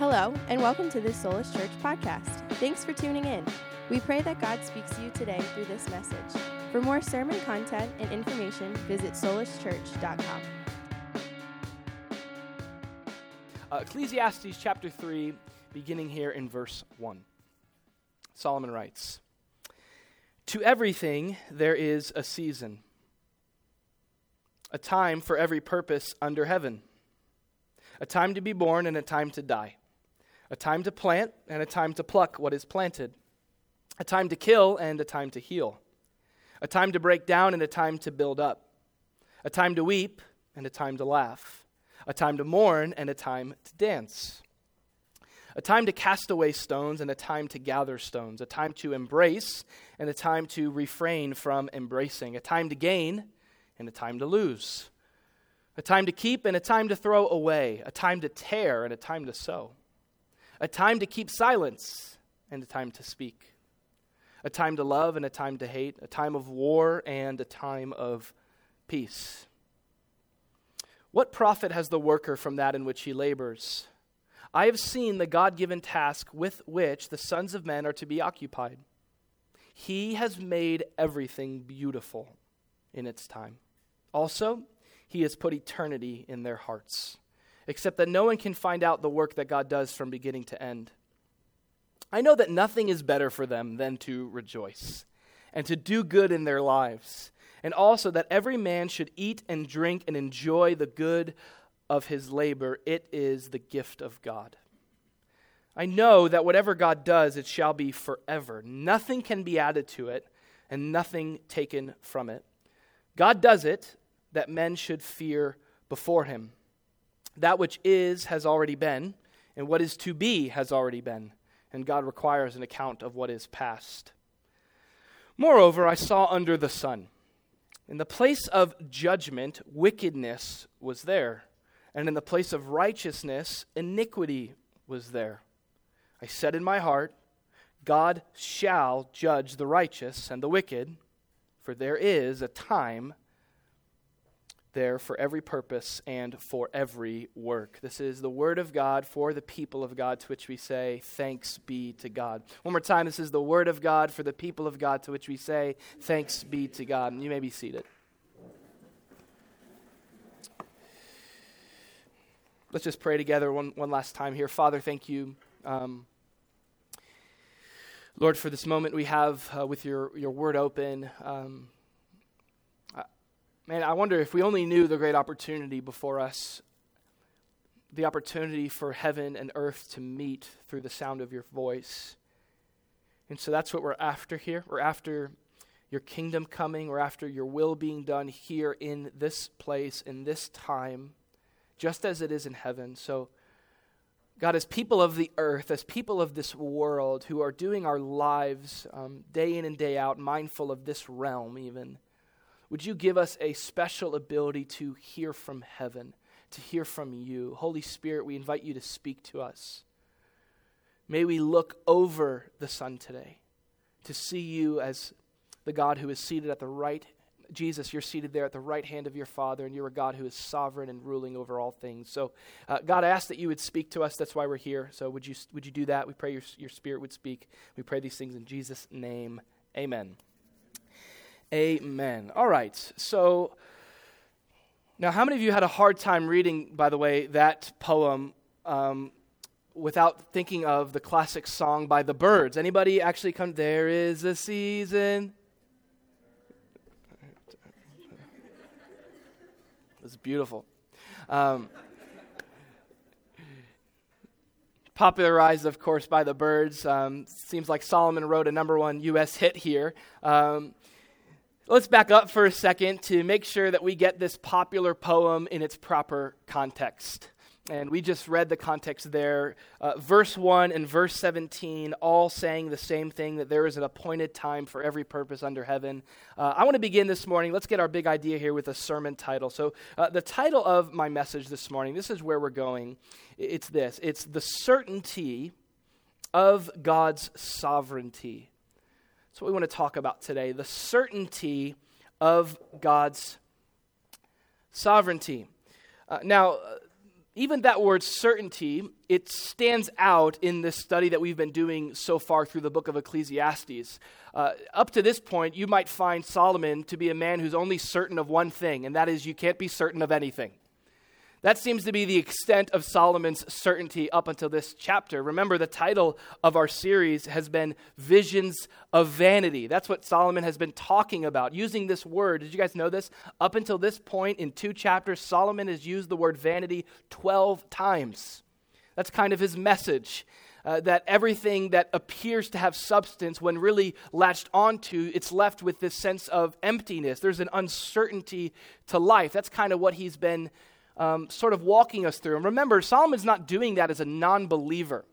Hello, and welcome to this Soulish Church podcast. Thanks for tuning in. We pray that God speaks to you today through this message. For more sermon content and information, visit solishchurch.com. Uh, Ecclesiastes chapter 3, beginning here in verse 1. Solomon writes To everything there is a season, a time for every purpose under heaven, a time to be born and a time to die a time to plant and a time to pluck what is planted, a time to kill and a time to heal, a time to break down and a time to build up, a time to weep and a time to laugh, a time to mourn and a time to dance, a time to cast away stones and a time to gather stones, a time to embrace and a time to refrain from embracing, a time to gain and a time to lose, a time to keep and a time to throw away, a time to tear and a time to sow a time to keep silence and a time to speak, a time to love and a time to hate, a time of war and a time of peace. What profit has the worker from that in which he labors? I have seen the God given task with which the sons of men are to be occupied. He has made everything beautiful in its time. Also, he has put eternity in their hearts except that no one can find out the work that God does from beginning to end. I know that nothing is better for them than to rejoice and to do good in their lives, and also that every man should eat and drink and enjoy the good of his labor. It is the gift of God. I know that whatever God does, it shall be forever. Nothing can be added to it, and nothing taken from it. God does it that men should fear before him. That which is has already been, and what is to be has already been, and God requires an account of what is past. Moreover, I saw under the sun. In the place of judgment, wickedness was there, and in the place of righteousness, iniquity was there. I said in my heart, God shall judge the righteous and the wicked, for there is a time there for every purpose and for every work. This is the word of God for the people of God, to which we say, Thanks be to God. One more time, this is the word of God for the people of God, to which we say, Thanks be to God. And you may be seated. Let's just pray together one, one last time here. Father, thank you. Um, Lord, for this moment we have uh, with your, your word open. Um, Man, I wonder if we only knew the great opportunity before us the opportunity for heaven and earth to meet through the sound of your voice. And so that's what we're after here. We're after your kingdom coming, we're after your will being done here in this place, in this time, just as it is in heaven. So, God, as people of the earth, as people of this world who are doing our lives um, day in and day out, mindful of this realm, even would you give us a special ability to hear from heaven, to hear from you? Holy Spirit, we invite you to speak to us. May we look over the sun today to see you as the God who is seated at the right Jesus, you're seated there at the right hand of your Father, and you're a God who is sovereign and ruling over all things. So, uh, God, I ask that you would speak to us. That's why we're here. So, would you, would you do that? We pray your, your Spirit would speak. We pray these things in Jesus' name. Amen. Amen. All right. So, now, how many of you had a hard time reading, by the way, that poem um, without thinking of the classic song by the Byrds? Anybody actually come? There is a season. It's beautiful. Um, popularized, of course, by the Byrds. Um, seems like Solomon wrote a number one U.S. hit here. Um, Let's back up for a second to make sure that we get this popular poem in its proper context. And we just read the context there. Uh, verse 1 and verse 17, all saying the same thing that there is an appointed time for every purpose under heaven. Uh, I want to begin this morning. Let's get our big idea here with a sermon title. So, uh, the title of my message this morning, this is where we're going. It's this it's the certainty of God's sovereignty. That's what we want to talk about today the certainty of God's sovereignty. Uh, now, uh, even that word certainty, it stands out in this study that we've been doing so far through the book of Ecclesiastes. Uh, up to this point, you might find Solomon to be a man who's only certain of one thing, and that is you can't be certain of anything. That seems to be the extent of Solomon's certainty up until this chapter. Remember, the title of our series has been Visions of Vanity. That's what Solomon has been talking about, using this word. Did you guys know this? Up until this point in two chapters, Solomon has used the word vanity 12 times. That's kind of his message. Uh, that everything that appears to have substance, when really latched onto, it's left with this sense of emptiness. There's an uncertainty to life. That's kind of what he's been um, sort of walking us through. And remember, Solomon's not doing that as a non believer.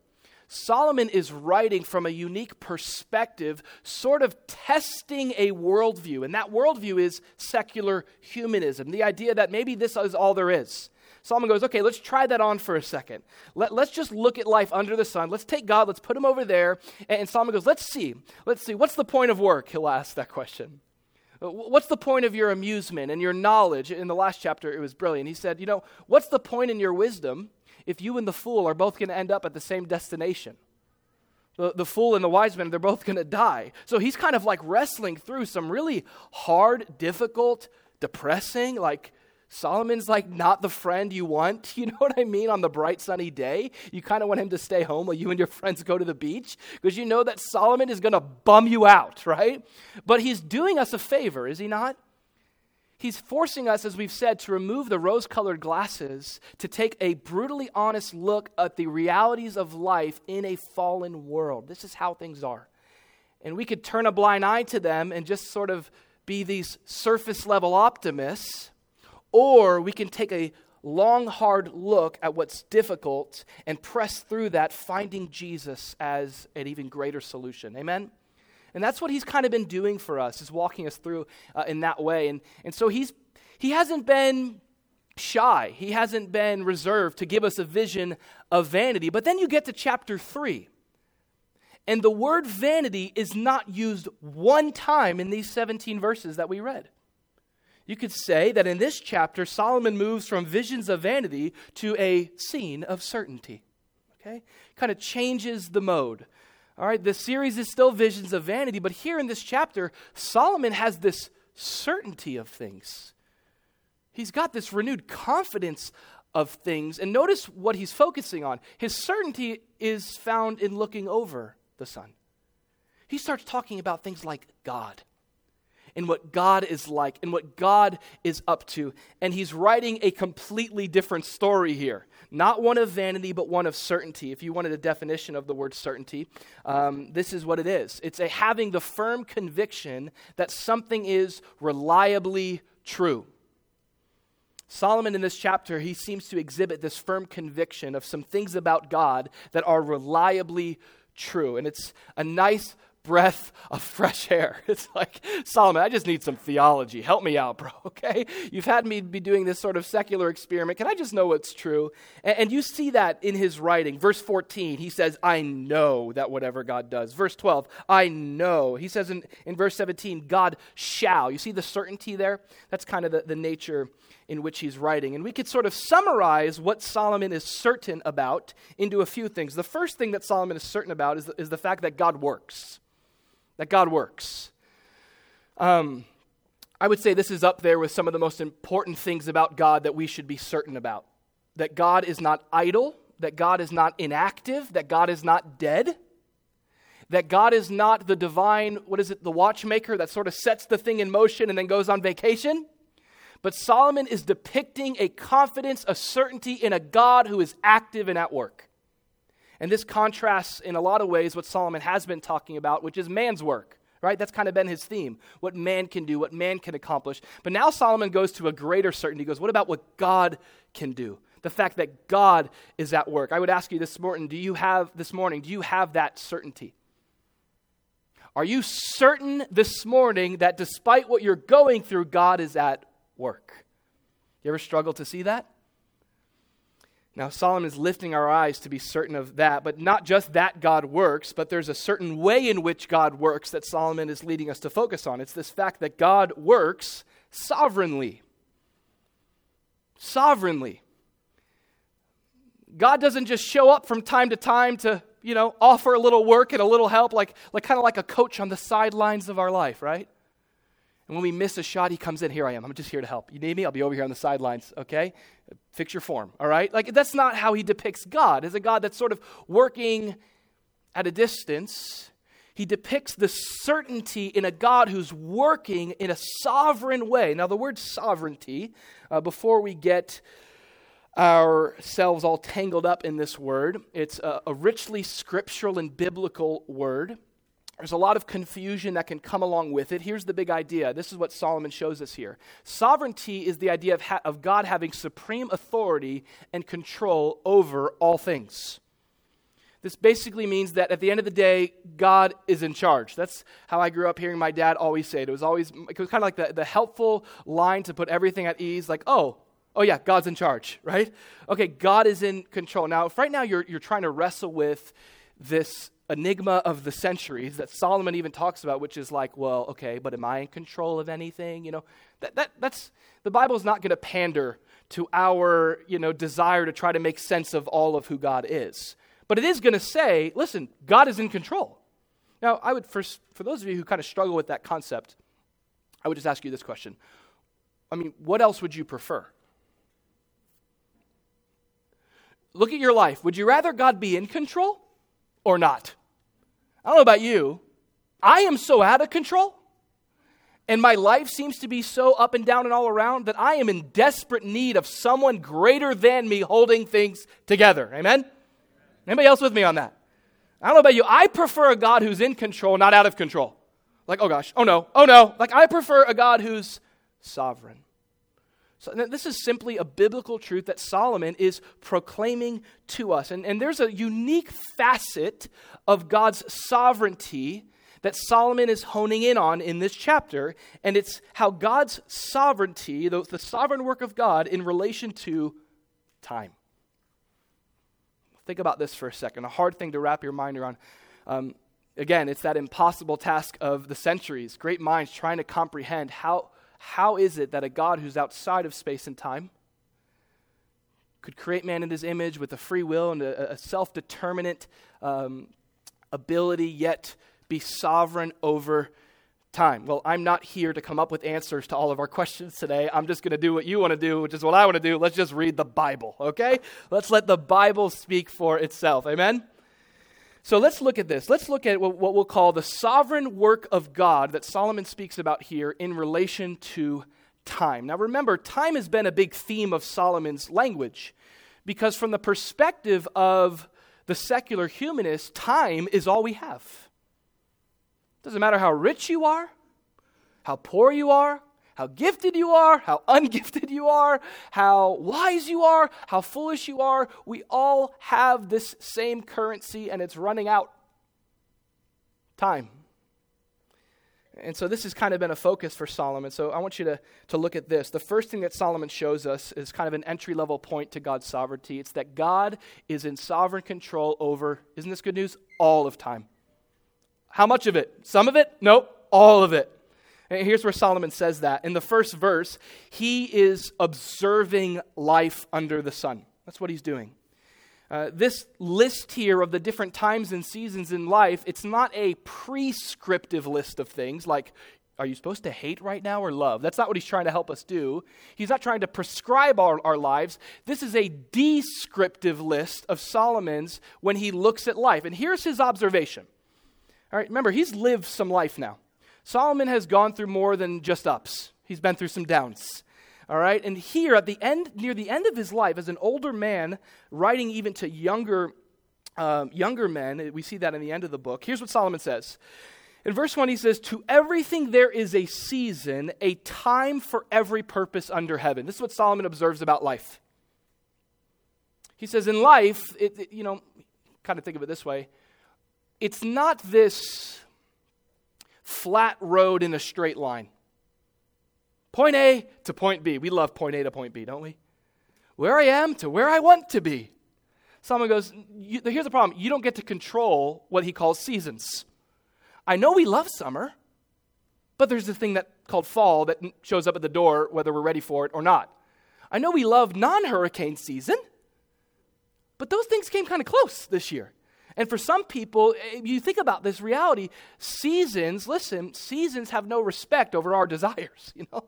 Solomon is writing from a unique perspective, sort of testing a worldview. And that worldview is secular humanism, the idea that maybe this is all there is. Solomon goes, okay, let's try that on for a second. Let, us just look at life under the sun. Let's take God, let's put him over there. And, and Solomon goes, let's see. Let's see. What's the point of work? He'll ask that question. Uh, what's the point of your amusement and your knowledge? In the last chapter, it was brilliant. He said, You know, what's the point in your wisdom if you and the fool are both going to end up at the same destination? The, the fool and the wise man, they're both going to die. So he's kind of like wrestling through some really hard, difficult, depressing, like Solomon's like not the friend you want. You know what I mean? On the bright sunny day, you kind of want him to stay home while you and your friends go to the beach because you know that Solomon is going to bum you out, right? But he's doing us a favor, is he not? He's forcing us, as we've said, to remove the rose colored glasses, to take a brutally honest look at the realities of life in a fallen world. This is how things are. And we could turn a blind eye to them and just sort of be these surface level optimists or we can take a long, hard look at what's difficult and press through that, finding Jesus as an even greater solution. Amen? And that's what he's kind of been doing for us, is walking us through uh, in that way. And, and so he's, he hasn't been shy, he hasn't been reserved to give us a vision of vanity. But then you get to chapter 3. And the word vanity is not used one time in these 17 verses that we read. You could say that in this chapter, Solomon moves from visions of vanity to a scene of certainty. Okay? Kind of changes the mode. All right, the series is still visions of vanity, but here in this chapter, Solomon has this certainty of things. He's got this renewed confidence of things. And notice what he's focusing on. His certainty is found in looking over the sun. He starts talking about things like God and what God is like and what God is up to. And he's writing a completely different story here. Not one of vanity, but one of certainty. If you wanted a definition of the word certainty, um, this is what it is it's a having the firm conviction that something is reliably true. Solomon, in this chapter, he seems to exhibit this firm conviction of some things about God that are reliably true. And it's a nice breath of fresh air. It's like, Solomon, I just need some theology. Help me out, bro, okay? You've had me be doing this sort of secular experiment. Can I just know what's true? And, you see that in his writing. Verse 14, he says, I know that whatever God does. Verse 12, I know. He says in, in verse 17, God shall. You see the certainty there? That's kind of the, the nature in which he's writing. And we could sort of summarize what Solomon is certain about into a few things. The first thing that Solomon is certain about is the, is the fact that God works that God works. Um, I would say this is up there with some of the most important things about God that we should be certain about. That God is not idle, that God is not inactive, that God is not dead, that God is not the divine, what is it, the watchmaker that sort of sets the thing in motion and then goes on vacation. But Solomon is depicting a confidence, a certainty in a God who is active and at work. And this contrasts in a lot of ways what Solomon has been talking about, which is man's work, right? That's kind of been his theme what man can do, what man can accomplish. But now Solomon goes to a greater certainty. He goes, what about what God can do? The fact that God is at work. I would ask you this morning, do you have this morning, do you have that certainty? Are you certain this morning that despite what you're going through, God is at work? You ever struggle to see that? Now, Solomon is lifting our eyes to be certain of that, but not just that God works, but there's a certain way in which God works that Solomon is leading us to focus on. It's this fact that God works sovereignly. Sovereignly. God doesn't just show up from time to time to, you know, offer a little work and a little help, like, like kind of like a coach on the sidelines of our life, right? And when we miss a shot, he comes in. Here I am. I'm just here to help. You need me? I'll be over here on the sidelines, okay? Fix your form, all right? Like, that's not how he depicts God. As a God that's sort of working at a distance. He depicts the certainty in a God who's working in a sovereign way. Now, the word sovereignty, uh, before we get ourselves all tangled up in this word, it's a, a richly scriptural and biblical word. There's a lot of confusion that can come along with it. Here's the big idea. This is what Solomon shows us here. Sovereignty is the idea of, ha- of God having supreme authority and control over all things. This basically means that at the end of the day, God is in charge. That's how I grew up hearing my dad always say it. It was always, it was kind of like the, the helpful line to put everything at ease, like, oh, oh yeah, God's in charge, right? Okay, God is in control. Now, if right now you're, you're trying to wrestle with this enigma of the centuries that Solomon even talks about, which is like, well, okay, but am I in control of anything? You know, that, that, that's, the Bible's not going to pander to our, you know, desire to try to make sense of all of who God is. But it is going to say, listen, God is in control. Now, I would, for, for those of you who kind of struggle with that concept, I would just ask you this question. I mean, what else would you prefer? Look at your life. Would you rather God be in control or not? I don't know about you. I am so out of control, and my life seems to be so up and down and all around that I am in desperate need of someone greater than me holding things together. Amen? Anybody else with me on that? I don't know about you. I prefer a God who's in control, not out of control. Like, oh gosh, oh no, oh no. Like, I prefer a God who's sovereign. So this is simply a biblical truth that Solomon is proclaiming to us. And, and there's a unique facet of God's sovereignty that Solomon is honing in on in this chapter, and it's how God's sovereignty, the, the sovereign work of God, in relation to time. Think about this for a second. A hard thing to wrap your mind around. Um, again, it's that impossible task of the centuries, great minds trying to comprehend how how is it that a God who's outside of space and time could create man in his image with a free will and a, a self determinant um, ability, yet be sovereign over time? Well, I'm not here to come up with answers to all of our questions today. I'm just going to do what you want to do, which is what I want to do. Let's just read the Bible, okay? Let's let the Bible speak for itself. Amen? So let's look at this. Let's look at what, we'll call the sovereign work of God that Solomon speaks about here in relation to time. Now remember, time has been a big theme of Solomon's language because, from the perspective of the secular humanist, time is all we have. Doesn't matter how rich you are, how poor you are, how gifted you are, how ungifted you are, how wise you are, how foolish you are. We all have this same currency and it's running out. Time. And so this has kind of been a focus for Solomon. So I want you to, to look at this. The first thing that Solomon shows us is kind of an entry level point to God's sovereignty. It's that God is in sovereign control over, isn't this good news? All of time. How much of it? Some of it? Nope, all of it. Here's where Solomon says that. In the first verse, he is observing life under the sun. That's what he's doing. Uh, this list here of the different times and seasons in life, it's not a prescriptive list of things like, are you supposed to hate right now or love? That's not what he's trying to help us do. He's not trying to prescribe our, our lives. This is a descriptive list of Solomon's when he looks at life. And here's his observation. All right, remember, he's lived some life now. Solomon has gone through more than just ups, he's been through some downs. All right, and here at the end, near the end of his life, as an older man, writing even to younger, um, younger men, we see that in the end of the book. Here's what Solomon says. In verse 1, he says, To everything there is a season, a time for every purpose under heaven. This is what Solomon observes about life. He says, In life, it, it, you know, kind of think of it this way it's not this flat road in a straight line. Point A to point B. We love point A to point B, don't we? Where I am to where I want to be. Someone goes, Here's the problem. You don't get to control what he calls seasons. I know we love summer, but there's this thing that called fall that shows up at the door whether we're ready for it or not. I know we love non hurricane season. But those things came kind of close this year. And for some people, eh, you think about this reality, seasons, listen, seasons have no respect over our desires, you know?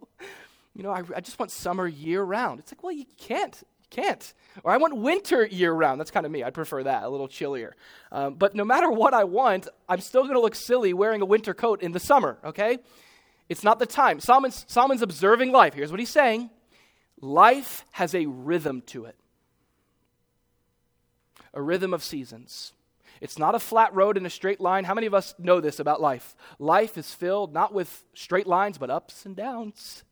You know, I, I just want summer year round. It's like, well, you can't. You can't. Or I want winter year round. That's kind of me. I'd prefer that, a little chillier. Um, but no matter what I want, I'm still going to look silly wearing a winter coat in the summer, okay? It's not the time. Solomon's, Solomon's observing life. Here's what he's saying life has a rhythm to it, a rhythm of seasons. It's not a flat road in a straight line. How many of us know this about life? Life is filled not with straight lines, but ups and downs,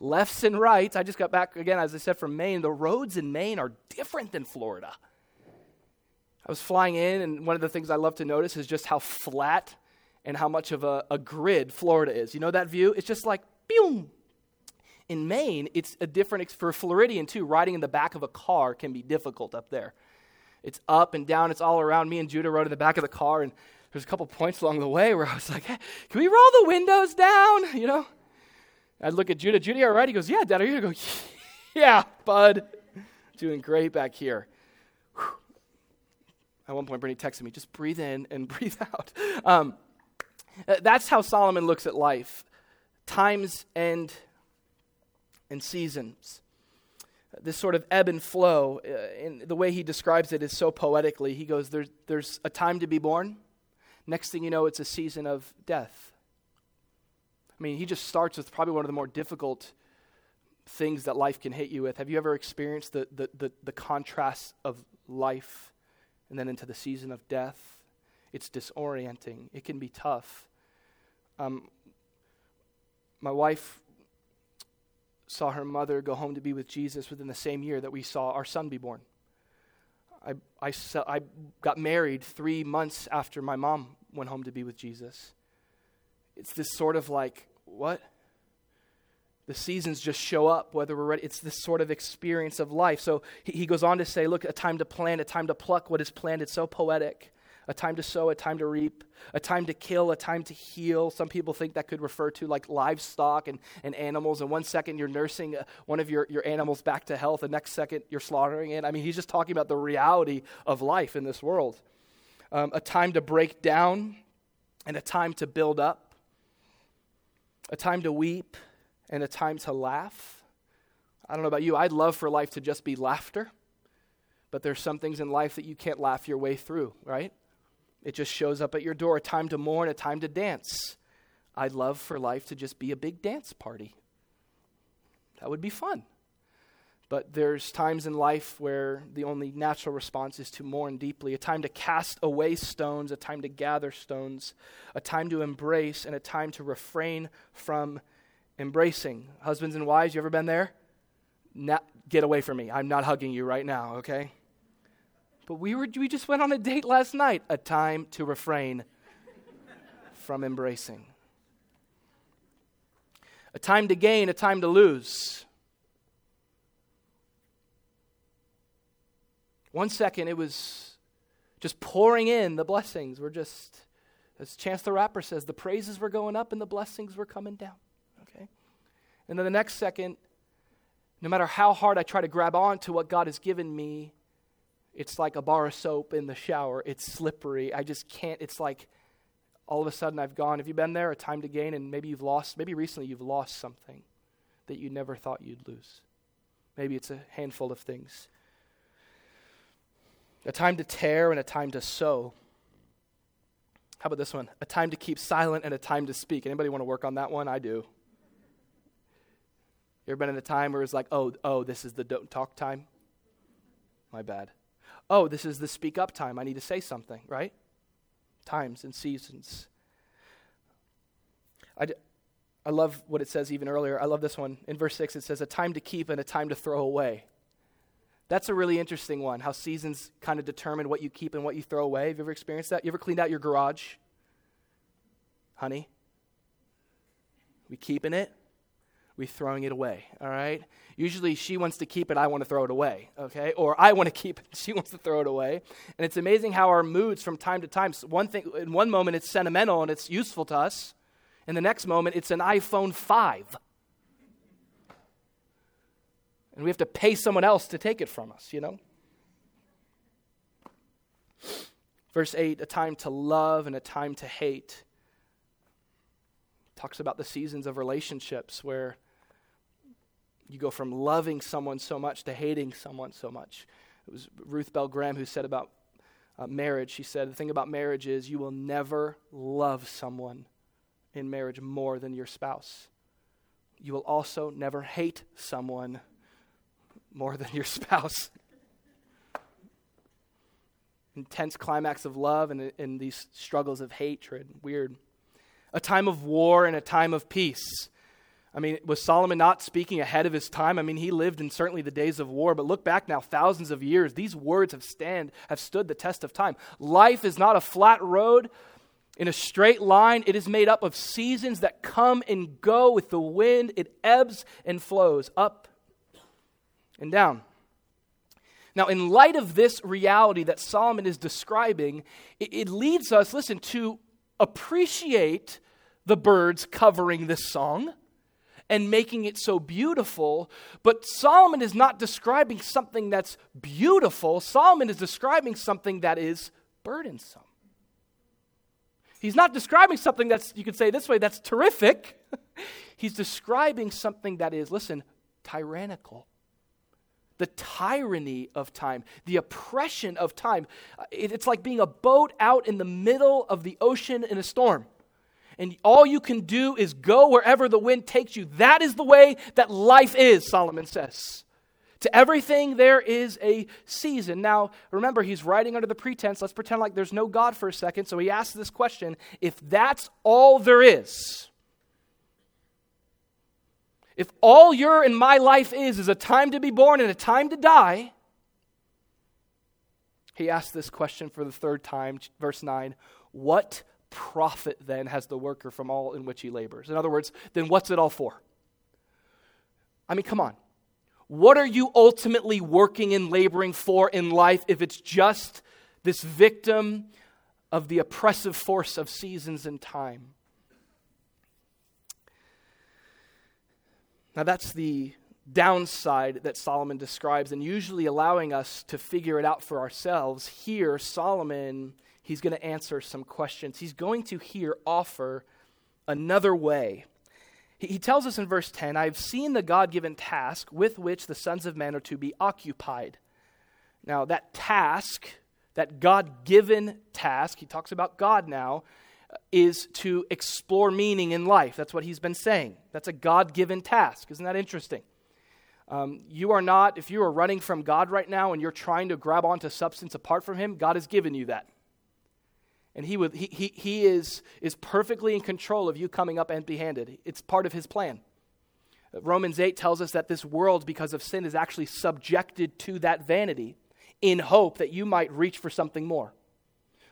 lefts and rights. I just got back again, as I said, from Maine. The roads in Maine are different than Florida. I was flying in, and one of the things I love to notice is just how flat and how much of a, a grid Florida is. You know that view? It's just like, boom. In Maine, it's a different, for a Floridian too, riding in the back of a car can be difficult up there. It's up and down, it's all around. Me and Judah rode in the back of the car, and there's a couple points along the way where I was like, hey, can we roll the windows down? You know? I'd look at Judah. Judah, all right? He goes, yeah, Dad, are you? I go, yeah, bud. Doing great back here. At one point, Brittany texted me, just breathe in and breathe out. Um, that's how Solomon looks at life times and, and seasons this sort of ebb and flow. Uh, in the way he describes it is so poetically. He goes, there's, there's a time to be born. Next thing you know, it's a season of death. I mean, he just starts with probably one of the more difficult things that life can hit you with. Have you ever experienced the, the, the, the contrast of life and then into the season of death? It's disorienting, it can be tough. Um, my wife saw her mother go home to be with Jesus within the same year that we saw our son be born. I, I, I got married three months after my mom went home to be with Jesus. It's this sort of like, what? The seasons just show up, whether we're ready. It's this sort of experience of life. So he, he goes on to say, look, a time to plant, a time to pluck what is planted. It's so poetic a time to sow, a time to reap, a time to kill, a time to heal. Some people think that could refer to like livestock and, and animals. And one second you're nursing uh, one of your, your animals back to health, the next second you're slaughtering it. I mean, he's just talking about the reality of life in this world. Um, a time to break down and a time to build up, a time to weep and a time to laugh. I don't know about you, I'd love for life to just be laughter, but there's some things in life that you can't laugh your way through, right? It just shows up at your door a time to mourn, a time to dance. I'd love for life to just be a big dance party. That would be fun. But there's times in life where the only natural response is to mourn deeply, a time to cast away stones, a time to gather stones, a time to embrace, and a time to refrain from embracing. Husbands and wives, you ever been there? get away from me. I'm not hugging you right now, okay? But we, were, we just went on a date last night, a time to refrain from embracing. A time to gain, a time to lose. One second, it was just pouring in the blessings. We're just, as Chance the Rapper says, the praises were going up and the blessings were coming down. Okay? And then the next second, no matter how hard I try to grab on to what God has given me, it's like a bar of soap in the shower. It's slippery. I just can't. It's like all of a sudden I've gone. Have you been there? A time to gain, and maybe you've lost, maybe recently you've lost something that you never thought you'd lose. Maybe it's a handful of things. A time to tear and a time to sow. How about this one? A time to keep silent and a time to speak. Anybody want to work on that one? I do. You ever been in a time where it's like, oh, oh, this is the don't talk time? My bad oh, this is the speak up time. I need to say something, right? Times and seasons. I, d- I love what it says even earlier. I love this one. In verse 6, it says, a time to keep and a time to throw away. That's a really interesting one, how seasons kind of determine what you keep and what you throw away. Have you ever experienced that? You ever cleaned out your garage? Honey? We keeping it? We throwing it away, all right? Usually she wants to keep it, I want to throw it away, okay? Or I want to keep it, she wants to throw it away. And it's amazing how our moods from time to time, one thing, in one moment it's sentimental and it's useful to us, and the next moment it's an iPhone 5. And we have to pay someone else to take it from us, you know? Verse 8, a time to love and a time to hate. Talks about the seasons of relationships where you go from loving someone so much to hating someone so much. It was Ruth Bell Graham who said about uh, marriage, she said, the thing about marriage is you will never love someone in marriage more than your spouse. You will also never hate someone more than your spouse. Intense climax of love and, and these struggles of hatred. Weird. A time of war and a time of peace. I mean, was Solomon not speaking ahead of his time? I mean, he lived in certainly the days of war, but look back now, thousands of years. These words have stand have stood the test of time. Life is not a flat road in a straight line. It is made up of seasons that come and go with the wind. It ebbs and flows up and down. Now, in light of this reality that Solomon is describing, it, it leads us, listen, to appreciate the Byrds covering this song and making it so beautiful. But Solomon is not describing something that's beautiful, Solomon is describing something that is burdensome. He's not describing something that's, you could say this way, that's terrific. He's describing something that is, listen, tyrannical. The tyranny of time, the oppression of time. Uh, it's like being a boat out in the middle of the ocean in a storm and all you can do is go wherever the wind takes you. That is the way that life is, Solomon says. To everything, there is a season. Now, remember, he's writing under the pretense, let's pretend like there's no God for a second. So he asks this question if that's all there is, if all your and my life is is a time to be born and a time to die, he asks this question for the third time, verse 9 What profit then has the worker from all in which he labors? In other words, then what's it all for? I mean, come on. What are you ultimately working and laboring for in life if it's just this victim of the oppressive force of seasons and time? Now, that's the downside that Solomon describes, and usually allowing us to figure it out for ourselves. Here, Solomon he's going to answer some questions. He's going to here offer another way. He, tells us in verse 10 I have seen the God given task with which the sons of men are to be occupied. Now, that task, that God given task, he talks about God now, is to explore meaning in life. That's what he's been saying. That's a God given task. Isn't that interesting? Um, you are not, if you are running from God right now and you're trying to grab onto substance apart from Him, God has given you that and he, would, he, he, he is, is perfectly in control of you coming up empty handed. It's part of his plan. Romans 8 tells us that this world, because of sin, is actually subjected to that vanity in hope that you might reach for something more.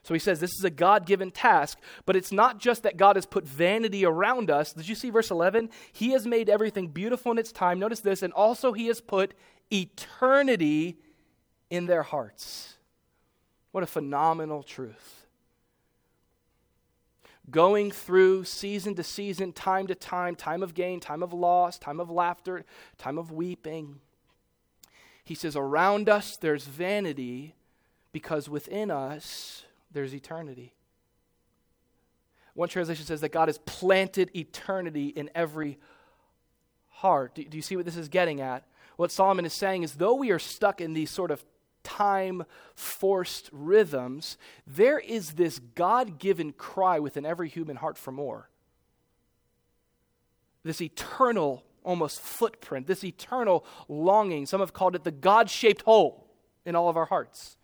So he says this is a God given task, but it's not just that God has put vanity around us. Did you see verse 11? He has made everything beautiful in its time. Notice this, and also he has put eternity in their hearts. What a phenomenal truth going through season to season, time to time, time of gain, time of loss, time of laughter, time of weeping. He says, Around us there's vanity because within us there's eternity. One translation says that God has planted eternity in every heart. Do, do you see what this is getting at? What Solomon is saying is, though we are stuck in these sort of time forced rhythms, there is this God given cry within every human heart for more. This eternal, almost footprint, this eternal longing. Some have called it the God shaped hole in all of our hearts.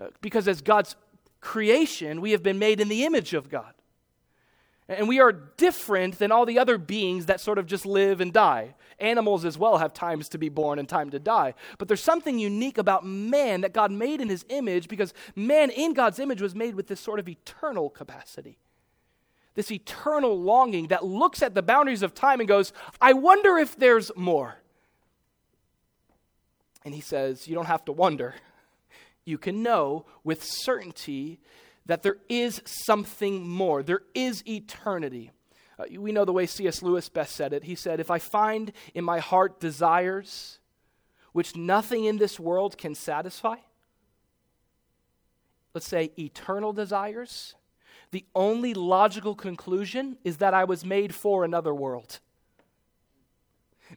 Uh, because as God's creation, we have been made in the image of God. And we are different than all the other beings that sort of just live and die. Animals as well have times to be born and time to die. But there's something unique about man that God made in his image because man in God's image was made with this sort of eternal capacity. This eternal longing that looks at the boundaries of time and goes, I wonder if there's more. And he says, You don't have to wonder. You can know with certainty that there is something more, there is eternity. Uh, we know the way C.S. Lewis best said it. He said, If I find in my heart desires which nothing in this world can satisfy, let's say, eternal desires, the only logical conclusion is that I was made for another world.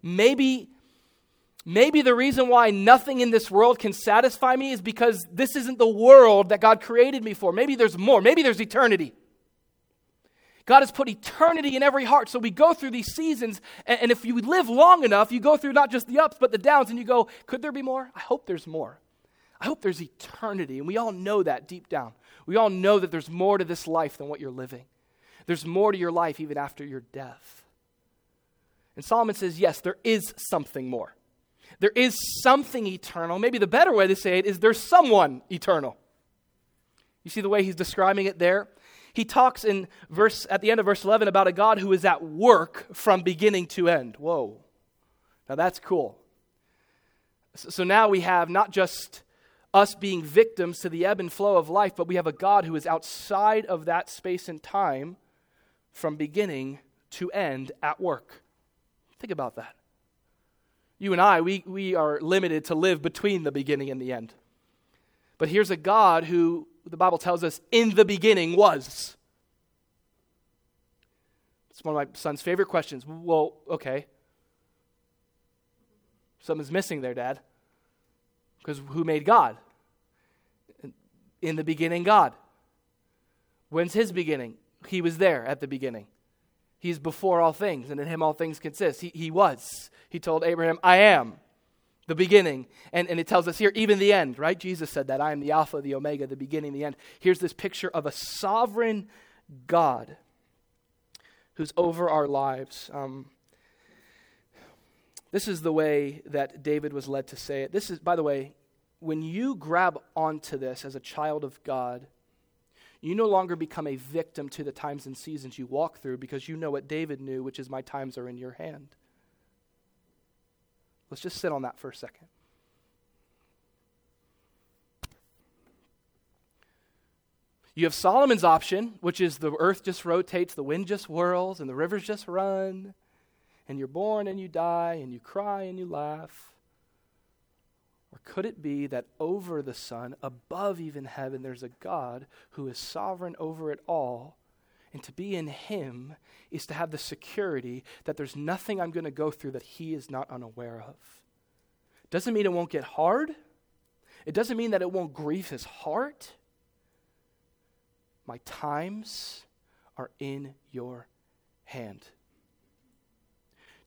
Maybe, maybe the reason why nothing in this world can satisfy me is because this isn't the world that God created me for. Maybe there's more. Maybe there's eternity. God has put eternity in every heart. So we go through these seasons, and, if you live long enough, you go through not just the ups, but the downs, and you go, could there be more? I hope there's more. I hope there's eternity. And we all know that deep down. We all know that there's more to this life than what you're living. There's more to your life even after your death. And Solomon says, yes, there is something more. There is something eternal. Maybe the better way to say it is there's someone eternal. You see the way he's describing it there? He talks in verse at the end of verse 11 about a God who is at work from beginning to end. Whoa. Now that's cool. So now we have not just us being victims to the ebb and flow of life, but we have a God who is outside of that space and time from beginning to end at work. Think about that. You and I, we, we are limited to live between the beginning and the end. But here's a God who the Bible tells us in the beginning was. It's one of my son's favorite questions. Well, okay. Something's missing there, Dad. Because who made God? In the beginning, God. When's his beginning? He was there at the beginning. He's before all things, and in him all things consist. He, he was. He told Abraham, I am the beginning. And, and it tells us here, even the end, right? Jesus said that I am the Alpha, the Omega, the beginning, the end. Here's this picture of a sovereign God who's over our lives. Um, this is the way that David was led to say it. This is, by the way, when you grab onto this as a child of God, you no longer become a victim to the times and seasons you walk through because you know what David knew, which is my times are in your hand. Let's just sit on that for a second. You have Solomon's option, which is the earth just rotates, the wind just whirls, and the rivers just run, and you're born and you die, and you cry and you laugh. Or could it be that over the sun, above even heaven, there's a God who is sovereign over it all? And to be in Him is to have the security that there's nothing I'm going to go through that He is not unaware of. Doesn't mean it won't get hard, it doesn't mean that it won't grieve His heart. My times are in your hand.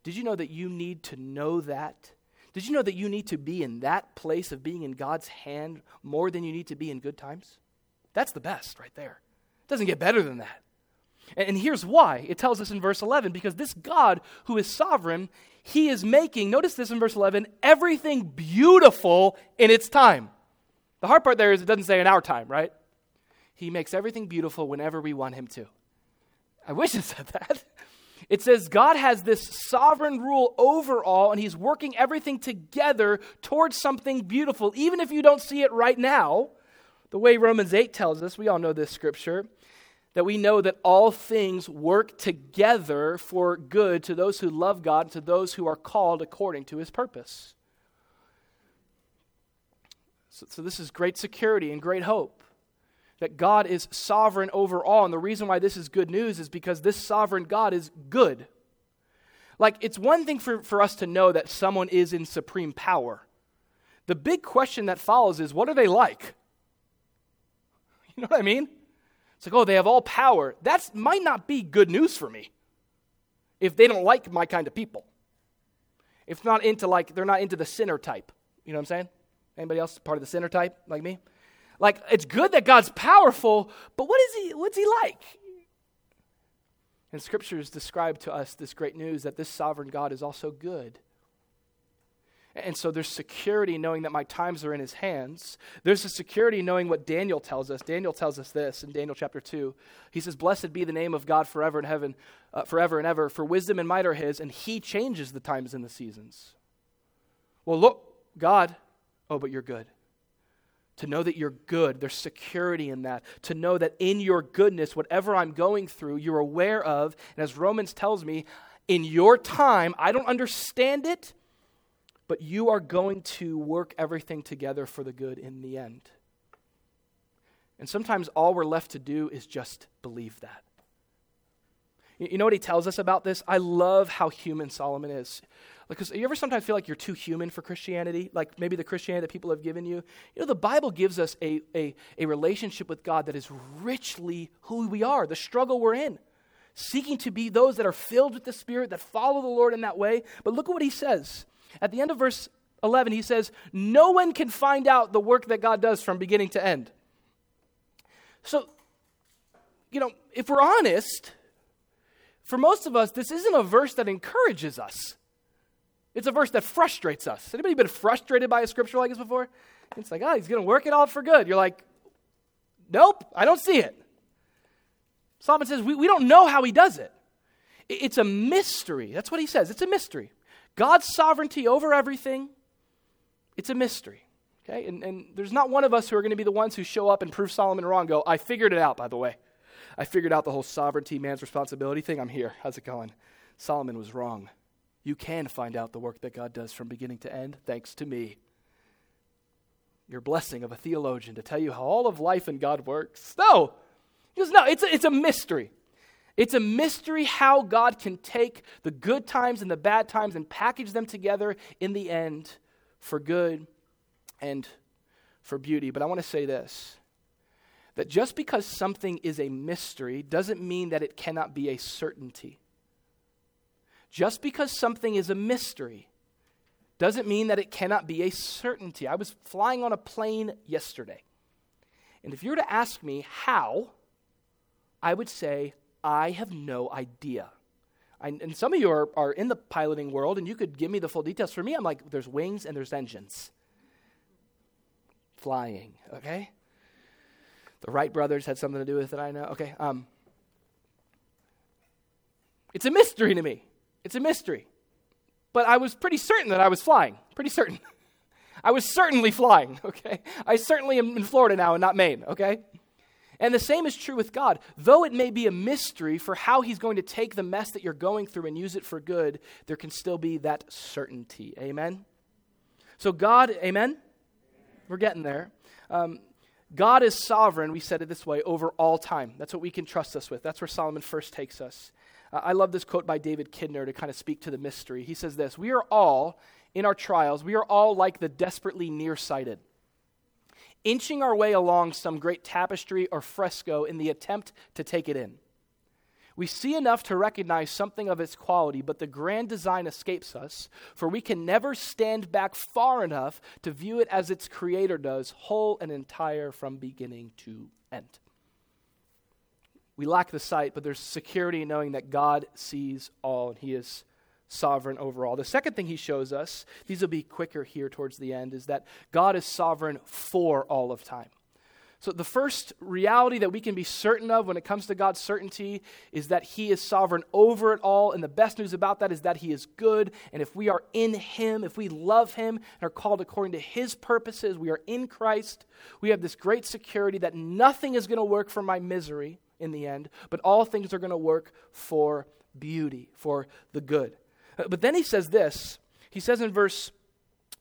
Did you know that you need to know that did you know that you need to be in that place of being in God's hand more than you need to be in good times? That's the best right there. It doesn't get better than that. And here's why. It tells us in verse 11 because this God who is sovereign, he is making, notice this in verse 11, everything beautiful in its time. The hard part there is it doesn't say in our time, right? He makes everything beautiful whenever we want him to. I wish it said that. It says God has this sovereign rule over all, and He's working everything together towards something beautiful, even if you don't see it right now. The way Romans 8 tells us, we all know this scripture, that we know that all things work together for good to those who love God, to those who are called according to His purpose. So, so this is great security and great hope that God is sovereign over all. And the reason why this is good news is because this sovereign God is good. Like, it's one thing for, for us to know that someone is in supreme power. The big question that follows is what are they like? You know what I mean? It's like, oh, they have all power. That might not be good news for me if they don't like my kind of people. If not into like they're not into the sinner type. You know what I'm saying? Anybody else part of the sinner type like me? Like, it's good that God's powerful, but what is he, what's he like? And scriptures describe to us this great news that this sovereign God is also good. And so there's security knowing that my times are in his hands. There's a security knowing what Daniel tells us. Daniel tells us this in Daniel chapter 2. He says, Blessed be the name of God forever and heaven, uh, forever and ever, for wisdom and might are his, and he changes the times and the seasons. Well, look, God, oh, but you're good to know that you're good. There's security in that. To know that in your goodness, whatever I'm going through, you're aware of. And as Romans tells me, in your time, I don't understand it, but you are going to work everything together for the good in the end. And sometimes all we're left to do is just believe that. You know what he tells us about this? I love how human Solomon is. Because you ever sometimes feel like you're too human for Christianity? Like maybe the Christianity that people have given you? You know, the Bible gives us a, a, a relationship with God that is richly who we are, the struggle we're in. Seeking to be those that are filled with the Spirit, that follow the Lord in that way. But look at what he says. At the end of verse 11, he says, No one can find out the work that God does from beginning to end. So, you know, if we're honest, for most of us, this isn't a verse that encourages us. It's a verse that frustrates us. Anybody been frustrated by a scripture like this before? It's like, oh, he's going to work it all for good. You're like, nope, I don't see it. Solomon says, we, we don't know how he does it. It's a mystery. That's what he says. It's a mystery. God's sovereignty over everything, it's a mystery. Okay? And, and there's not one of us who are going to be the ones who show up and prove Solomon wrong, go, I figured it out, by the way. I figured out the whole sovereignty, man's responsibility thing. I'm here. How's it going? Solomon was wrong. You can find out the work that God does from beginning to end, thanks to me. Your blessing of a theologian to tell you how all of life and God works. No! Just no, it's a, it's a mystery. It's a mystery how God can take the good times and the bad times and package them together in the end for good and for beauty. But I want to say this that just because something is a mystery doesn't mean that it cannot be a certainty. Just because something is a mystery doesn't mean that it cannot be a certainty. I was flying on a plane yesterday. And if you were to ask me how, I would say, I have no idea. I, and some of you are, are in the piloting world, and you could give me the full details. For me, I'm like, there's wings and there's engines. Flying, okay? The Wright brothers had something to do with it, I know. Okay. Um, it's a mystery to me. It's a mystery. But I was pretty certain that I was flying. Pretty certain. I was certainly flying, okay? I certainly am in Florida now and not Maine, okay? And the same is true with God. Though it may be a mystery for how He's going to take the mess that you're going through and use it for good, there can still be that certainty. Amen? So, God, amen? We're getting there. Um, God is sovereign, we said it this way, over all time. That's what we can trust us with. That's where Solomon first takes us. I love this quote by David Kidner to kind of speak to the mystery. He says this We are all, in our trials, we are all like the desperately nearsighted, inching our way along some great tapestry or fresco in the attempt to take it in. We see enough to recognize something of its quality, but the grand design escapes us, for we can never stand back far enough to view it as its creator does, whole and entire from beginning to end. We lack the sight, but there's security in knowing that God sees all and He is sovereign over all. The second thing He shows us, these will be quicker here towards the end, is that God is sovereign for all of time. So, the first reality that we can be certain of when it comes to God's certainty is that He is sovereign over it all. And the best news about that is that He is good. And if we are in Him, if we love Him and are called according to His purposes, we are in Christ, we have this great security that nothing is going to work for my misery in the end, but all things are going to work for beauty, for the good. Uh, but then he says this. He says in verse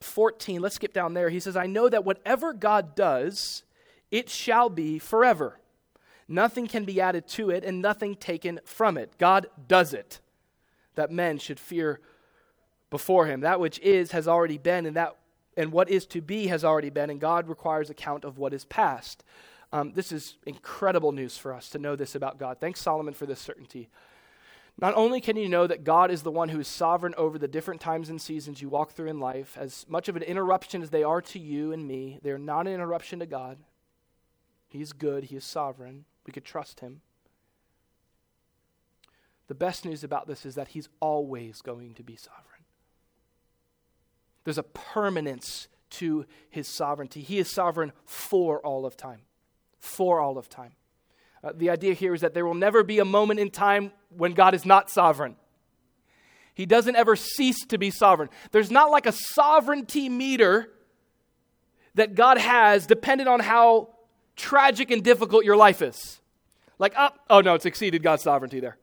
14, let's skip down there. He says, I know that whatever God does, it shall be forever. Nothing can be added to it and nothing taken from it. God does it, that men should fear before him. That which is has already been, and that and what is to be has already been, and God requires account of what is past. Um, this is incredible news for us to know this about God. Thanks, Solomon, for this certainty. Not only can you know that God is the one who is sovereign over the different times and seasons you walk through in life, as much of an interruption as they are to you and me, they're not an interruption to God. He's good, He is sovereign. We could trust Him. The best news about this is that He's always going to be sovereign. There's a permanence to His sovereignty. He is sovereign for all of time for all of time. Uh, the idea here is that there will never be a moment in time when God is not sovereign. He doesn't ever cease to be sovereign. There's not like a sovereignty meter that God has dependent on how tragic and difficult your life is. Like, oh, oh no, it's exceeded God's sovereignty there.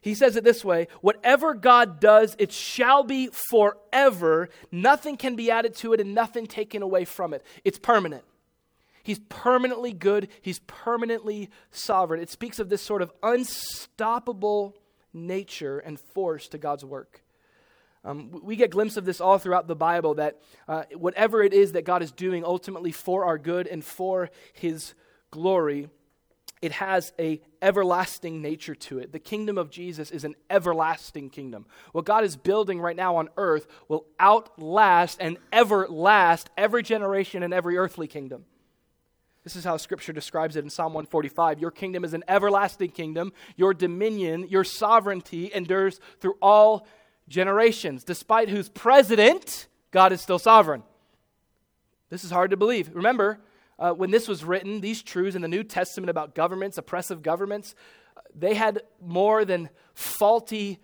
He says it this way whatever God does, it shall be forever. Nothing can be added to it and nothing taken away from it. It's permanent. He's permanently good, he's permanently sovereign. It speaks of this sort of unstoppable nature and force to God's work. Um, we get glimpse of this all throughout the Bible that uh, whatever it is that God is doing ultimately for our good and for his glory, it has a everlasting nature to it. The kingdom of Jesus is an everlasting kingdom. What God is building right now on earth will outlast and everlast every generation and every earthly kingdom. This is how scripture describes it in Psalm 145. Your kingdom is an everlasting kingdom. Your dominion, your sovereignty endures through all generations, despite whose president, God is still sovereign. This is hard to believe. Remember, uh, when this was written, these truths in the New Testament about governments, oppressive governments, they had more than faulty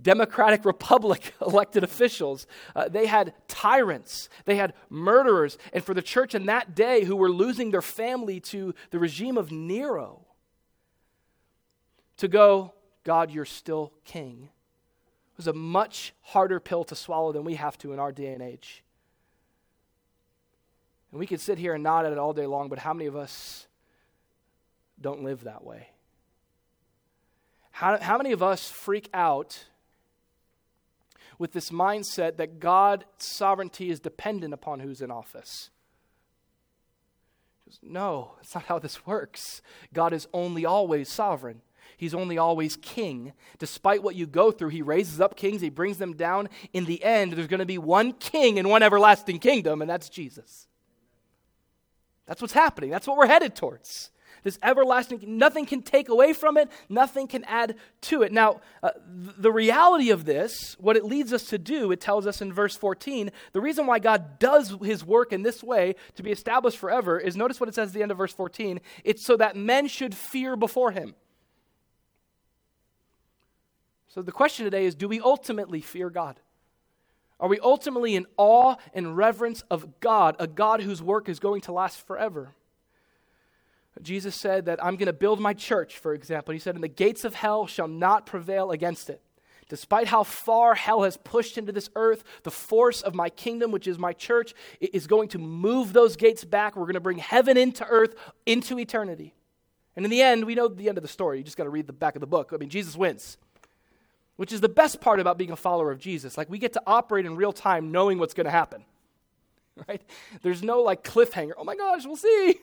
Democratic Republic elected officials. Uh, they had tyrants, they had murderers. And for the church in that day who were losing their family to the regime of Nero, to go, God, you're still king, was a much harder pill to swallow than we have to in our day and age. And we could sit here and nod at it all day long, but how many of us don't live that way? How, how many of us freak out with this mindset that God's sovereignty is dependent upon who's in office? No, that's not how this works. God is only always sovereign. He's only always king. Despite what you go through, he raises up kings, he brings them down. In the end, there's going to be one king and one everlasting kingdom, and that's Jesus. That's what's happening. That's what we're headed towards. This everlasting, nothing can take away from it, nothing can add to it. Now, uh, th- the reality of this, what it leads us to do, it tells us in verse 14, the reason why God does his work in this way to be established forever is notice what it says at the end of verse 14 it's so that men should fear before him. So the question today is do we ultimately fear God? Are we ultimately in awe and reverence of God, a God whose work is going to last forever? Jesus said that I'm going to build my church, for example. He said, And the gates of hell shall not prevail against it. Despite how far hell has pushed into this earth, the force of my kingdom, which is my church, is going to move those gates back. We're going to bring heaven into earth, into eternity. And in the end, we know the end of the story. You just got to read the back of the book. I mean, Jesus wins which is the best part about being a follower of Jesus. Like we get to operate in real time knowing what's going to happen. Right? There's no like cliffhanger. Oh my gosh, we'll see.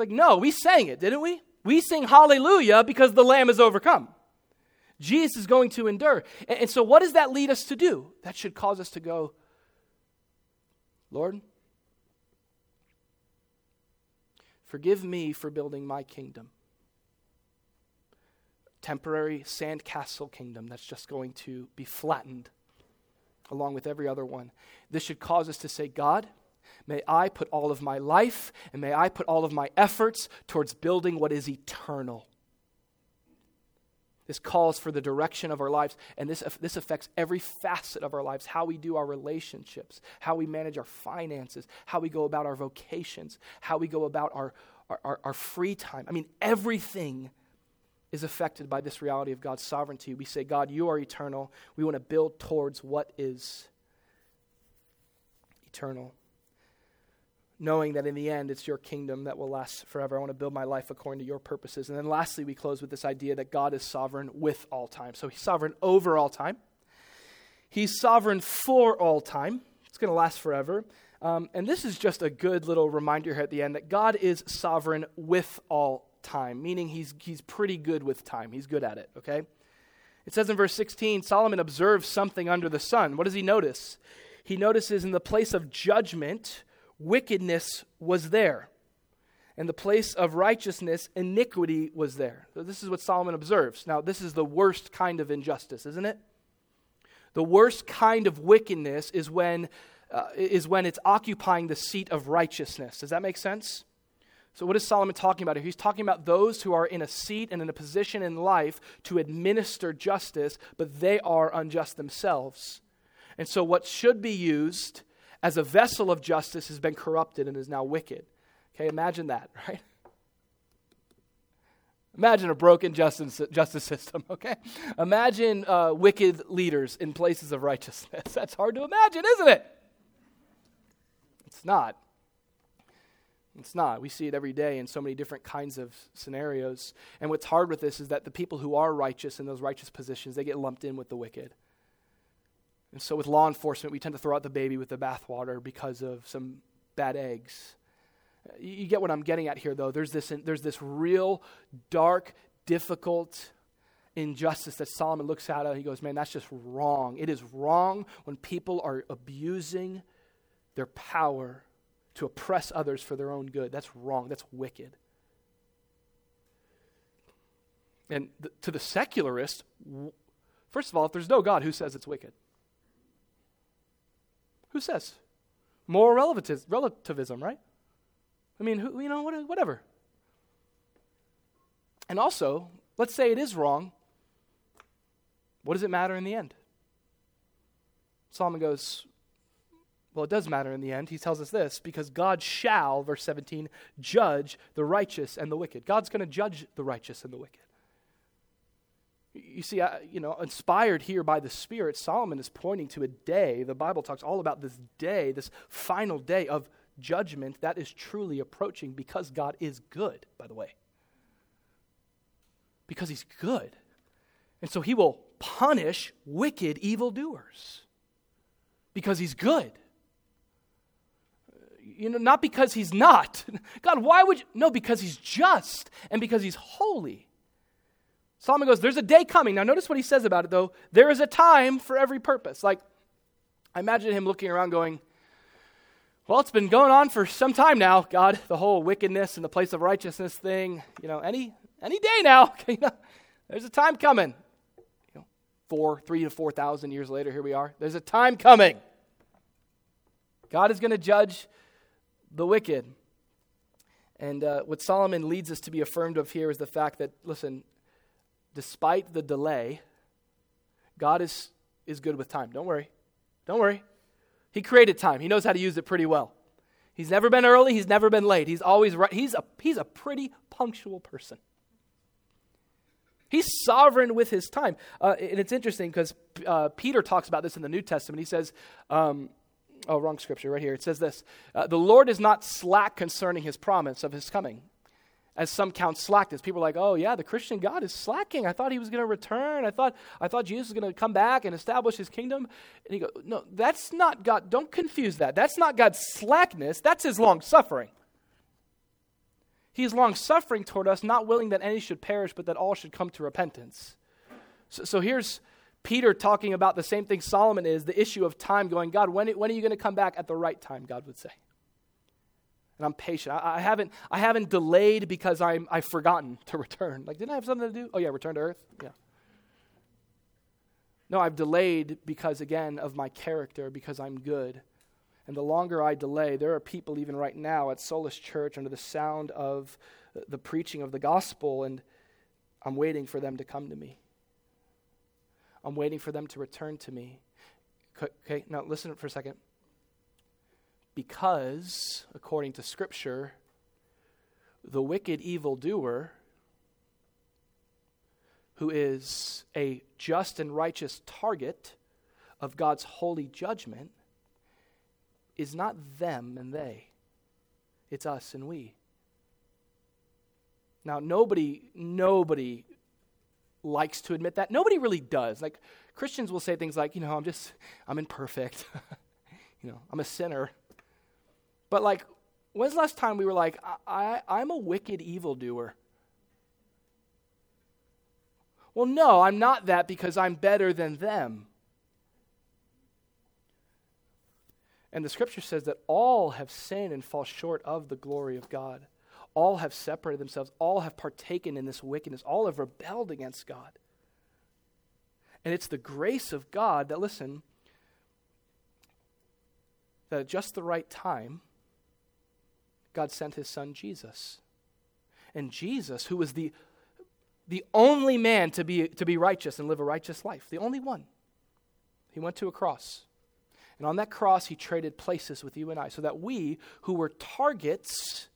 Like, no, we sang it, didn't we? We sing hallelujah because the lamb is overcome. Jesus is going to endure. And, and so, what does that lead us to do? That should cause us to go, Lord, forgive me for building my kingdom temporary sandcastle kingdom that's just going to be flattened along with every other one. This should cause us to say, God, may I put all of my life and may I put all of my efforts towards building what is eternal. This calls for the direction of our lives, and this, this affects every facet of our lives how we do our relationships, how we manage our finances, how we go about our vocations, how we go about our, our, our, our free time. I mean, everything is affected by this reality of God's sovereignty. We say, God, you are eternal. We want to build towards what is eternal. Knowing that in the end it's your kingdom that will last forever. I want to build my life according to your purposes. And then lastly, we close with this idea that God is sovereign with all time. So he's sovereign over all time, he's sovereign for all time. It's going to last forever. Um, and this is just a good little reminder here at the end that God is sovereign with all time, meaning he's, he's pretty good with time. He's good at it, okay? It says in verse 16 Solomon observes something under the sun. What does he notice? He notices in the place of judgment, wickedness was there. In the place of righteousness, iniquity was there. So this is what Solomon observes. Now, this is the worst kind of injustice, isn't it? The worst kind of wickedness is when, uh, is when it's occupying the seat of righteousness. Does that make sense? So, what is Solomon talking about here? He's talking about those who are in a seat and in a position in life to administer justice, but they are unjust themselves. And so, what should be used as a vessel of justice has been corrupted and is now wicked. Okay, imagine that, right? Imagine a broken justice, justice system, okay? Imagine uh, wicked leaders in places of righteousness. That's hard to imagine, isn't it? It's not. It's not. We see it every day in so many different kinds of scenarios. And what's hard with this is that the people who are righteous in those righteous positions, they get lumped in with the wicked. And so with law enforcement, we tend to throw out the baby with the bathwater because of some bad eggs. Uh, you get what I'm getting at here, though. There's this, there's this real dark, difficult injustice that Solomon looks at. He goes, Man, that's just wrong. It is wrong when people are abusing their power to oppress others for their own good. That's wrong. That's wicked. And th- to the secularist, w- first of all, if there's no God, who says it's wicked? Who says? Moral relativism, right? I mean, who, you know, whatever. And also, let's say it is wrong. What does it matter in the end? Solomon goes, well, it does matter in the end. He tells us this because God shall, verse 17, judge the righteous and the wicked. God's going to judge the righteous and the wicked. You see, you know, inspired here by the Spirit, Solomon is pointing to a day. The Bible talks all about this day, this final day of judgment that is truly approaching because God is good, by the way. Because He's good. And so He will punish wicked evildoers because He's good you know, not because he's not. God, why would you? No, because he's just and because he's holy. Solomon goes, There's a day coming. Now, notice what he says about it, though. There is a time for every purpose. Like, I imagine him looking around going, Well, it's been going on for some time now, God, the whole wickedness and the place of righteousness thing. You know, any, any day now. you know, There's a time coming. You know, four, three to 4,000 years later, here we are. There's a time coming. God is going to judge the wicked. And uh, what Solomon leads us to be affirmed of here is the fact that, listen, despite the delay, God is, is good with time. Don't worry. Don't worry. He created time, He knows how to use it pretty well. He's never been early, He's never been late. He's always right. He's a, he's a pretty punctual person. He's sovereign with his time. Uh, and it's interesting because uh, Peter talks about this in the New Testament. He says, um, Oh, wrong scripture right here. It says this uh, The Lord is not slack concerning his promise of his coming, as some count slackness. People are like, oh, yeah, the Christian God is slacking. I thought he was going to return. I thought, I thought Jesus was going to come back and establish his kingdom. And he goes, no, that's not God. Don't confuse that. That's not God's slackness, that's his long suffering. He is long suffering toward us, not willing that any should perish, but that all should come to repentance. So, so here's Peter talking about the same thing Solomon is the issue of time, going, God, when, when are you going to come back at the right time? God would say. And I'm patient. I, I, haven't, I haven't delayed because I'm, I've forgotten to return. Like, didn't I have something to do? Oh, yeah, return to earth? Yeah. No, I've delayed because, again, of my character, because I'm good. And the longer I delay, there are people even right now at Solace Church under the sound of the preaching of the gospel, and I'm waiting for them to come to me. I'm waiting for them to return to me. Okay, now listen for a second. Because, according to Scripture, the wicked evildoer, who is a just and righteous target of God's holy judgment, is not them and they, it's us and we. Now, nobody, nobody likes to admit that. Nobody really does. Like Christians will say things like, you know, I'm just, I'm imperfect. you know, I'm a sinner. But like, when's the last time we were like, I, I, I'm a wicked evildoer? Well, no, I'm not that because I'm better than them. And the scripture says that all have sinned and fall short of the glory of God. All have separated themselves, all have partaken in this wickedness, all have rebelled against God. And it's the grace of God that, listen, that at just the right time, God sent his son Jesus. And Jesus, who was the, the only man to be, to be righteous and live a righteous life, the only one, he went to a cross. And on that cross, he traded places with you and I so that we, who were targets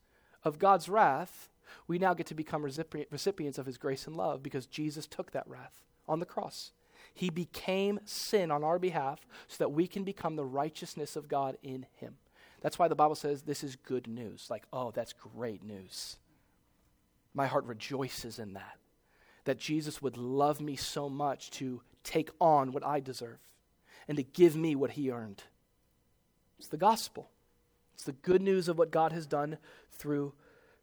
of God's wrath, we now get to become recipients of his grace and love because Jesus took that wrath on the cross. He became sin on our behalf so that we can become the righteousness of God in him. That's why the Bible says this is good news. Like, oh, that's great news. My heart rejoices in that. That Jesus would love me so much to take on what I deserve and to give me what he earned. It's the gospel. It's the good news of what God has done through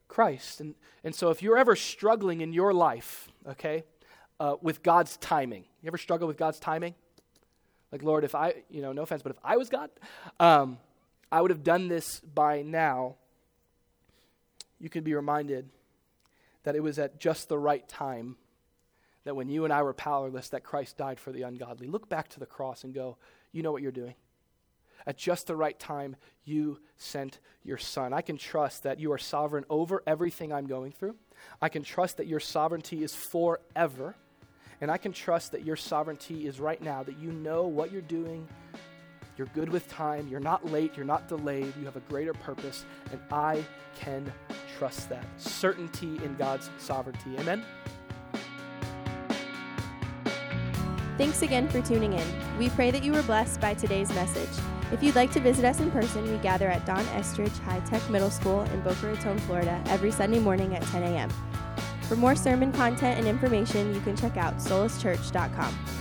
Christ. And, and so if you're ever struggling in your life, okay, uh, with God's timing, you ever struggle with God's timing? Like, Lord, if I, you know, no offense, but if I was God, um, I would have done this by now. You can be reminded that it was at just the right time that when you and I were powerless, that Christ died for the ungodly. Look back to the cross and go, you know what you're doing. At just the right time, you sent your son. I can trust that you are sovereign over everything I'm going through. I can trust that your sovereignty is forever. And I can trust that your sovereignty is right now, that you know what you're doing. You're good with time. You're not late. You're not delayed. You have a greater purpose. And I can trust that. Certainty in God's sovereignty. Amen? Thanks again for tuning in. We pray that you were blessed by today's message. If you'd like to visit us in person, we gather at Don Estridge High Tech Middle School in Boca Raton, Florida, every Sunday morning at 10 a.m. For more sermon content and information, you can check out solaschurch.com.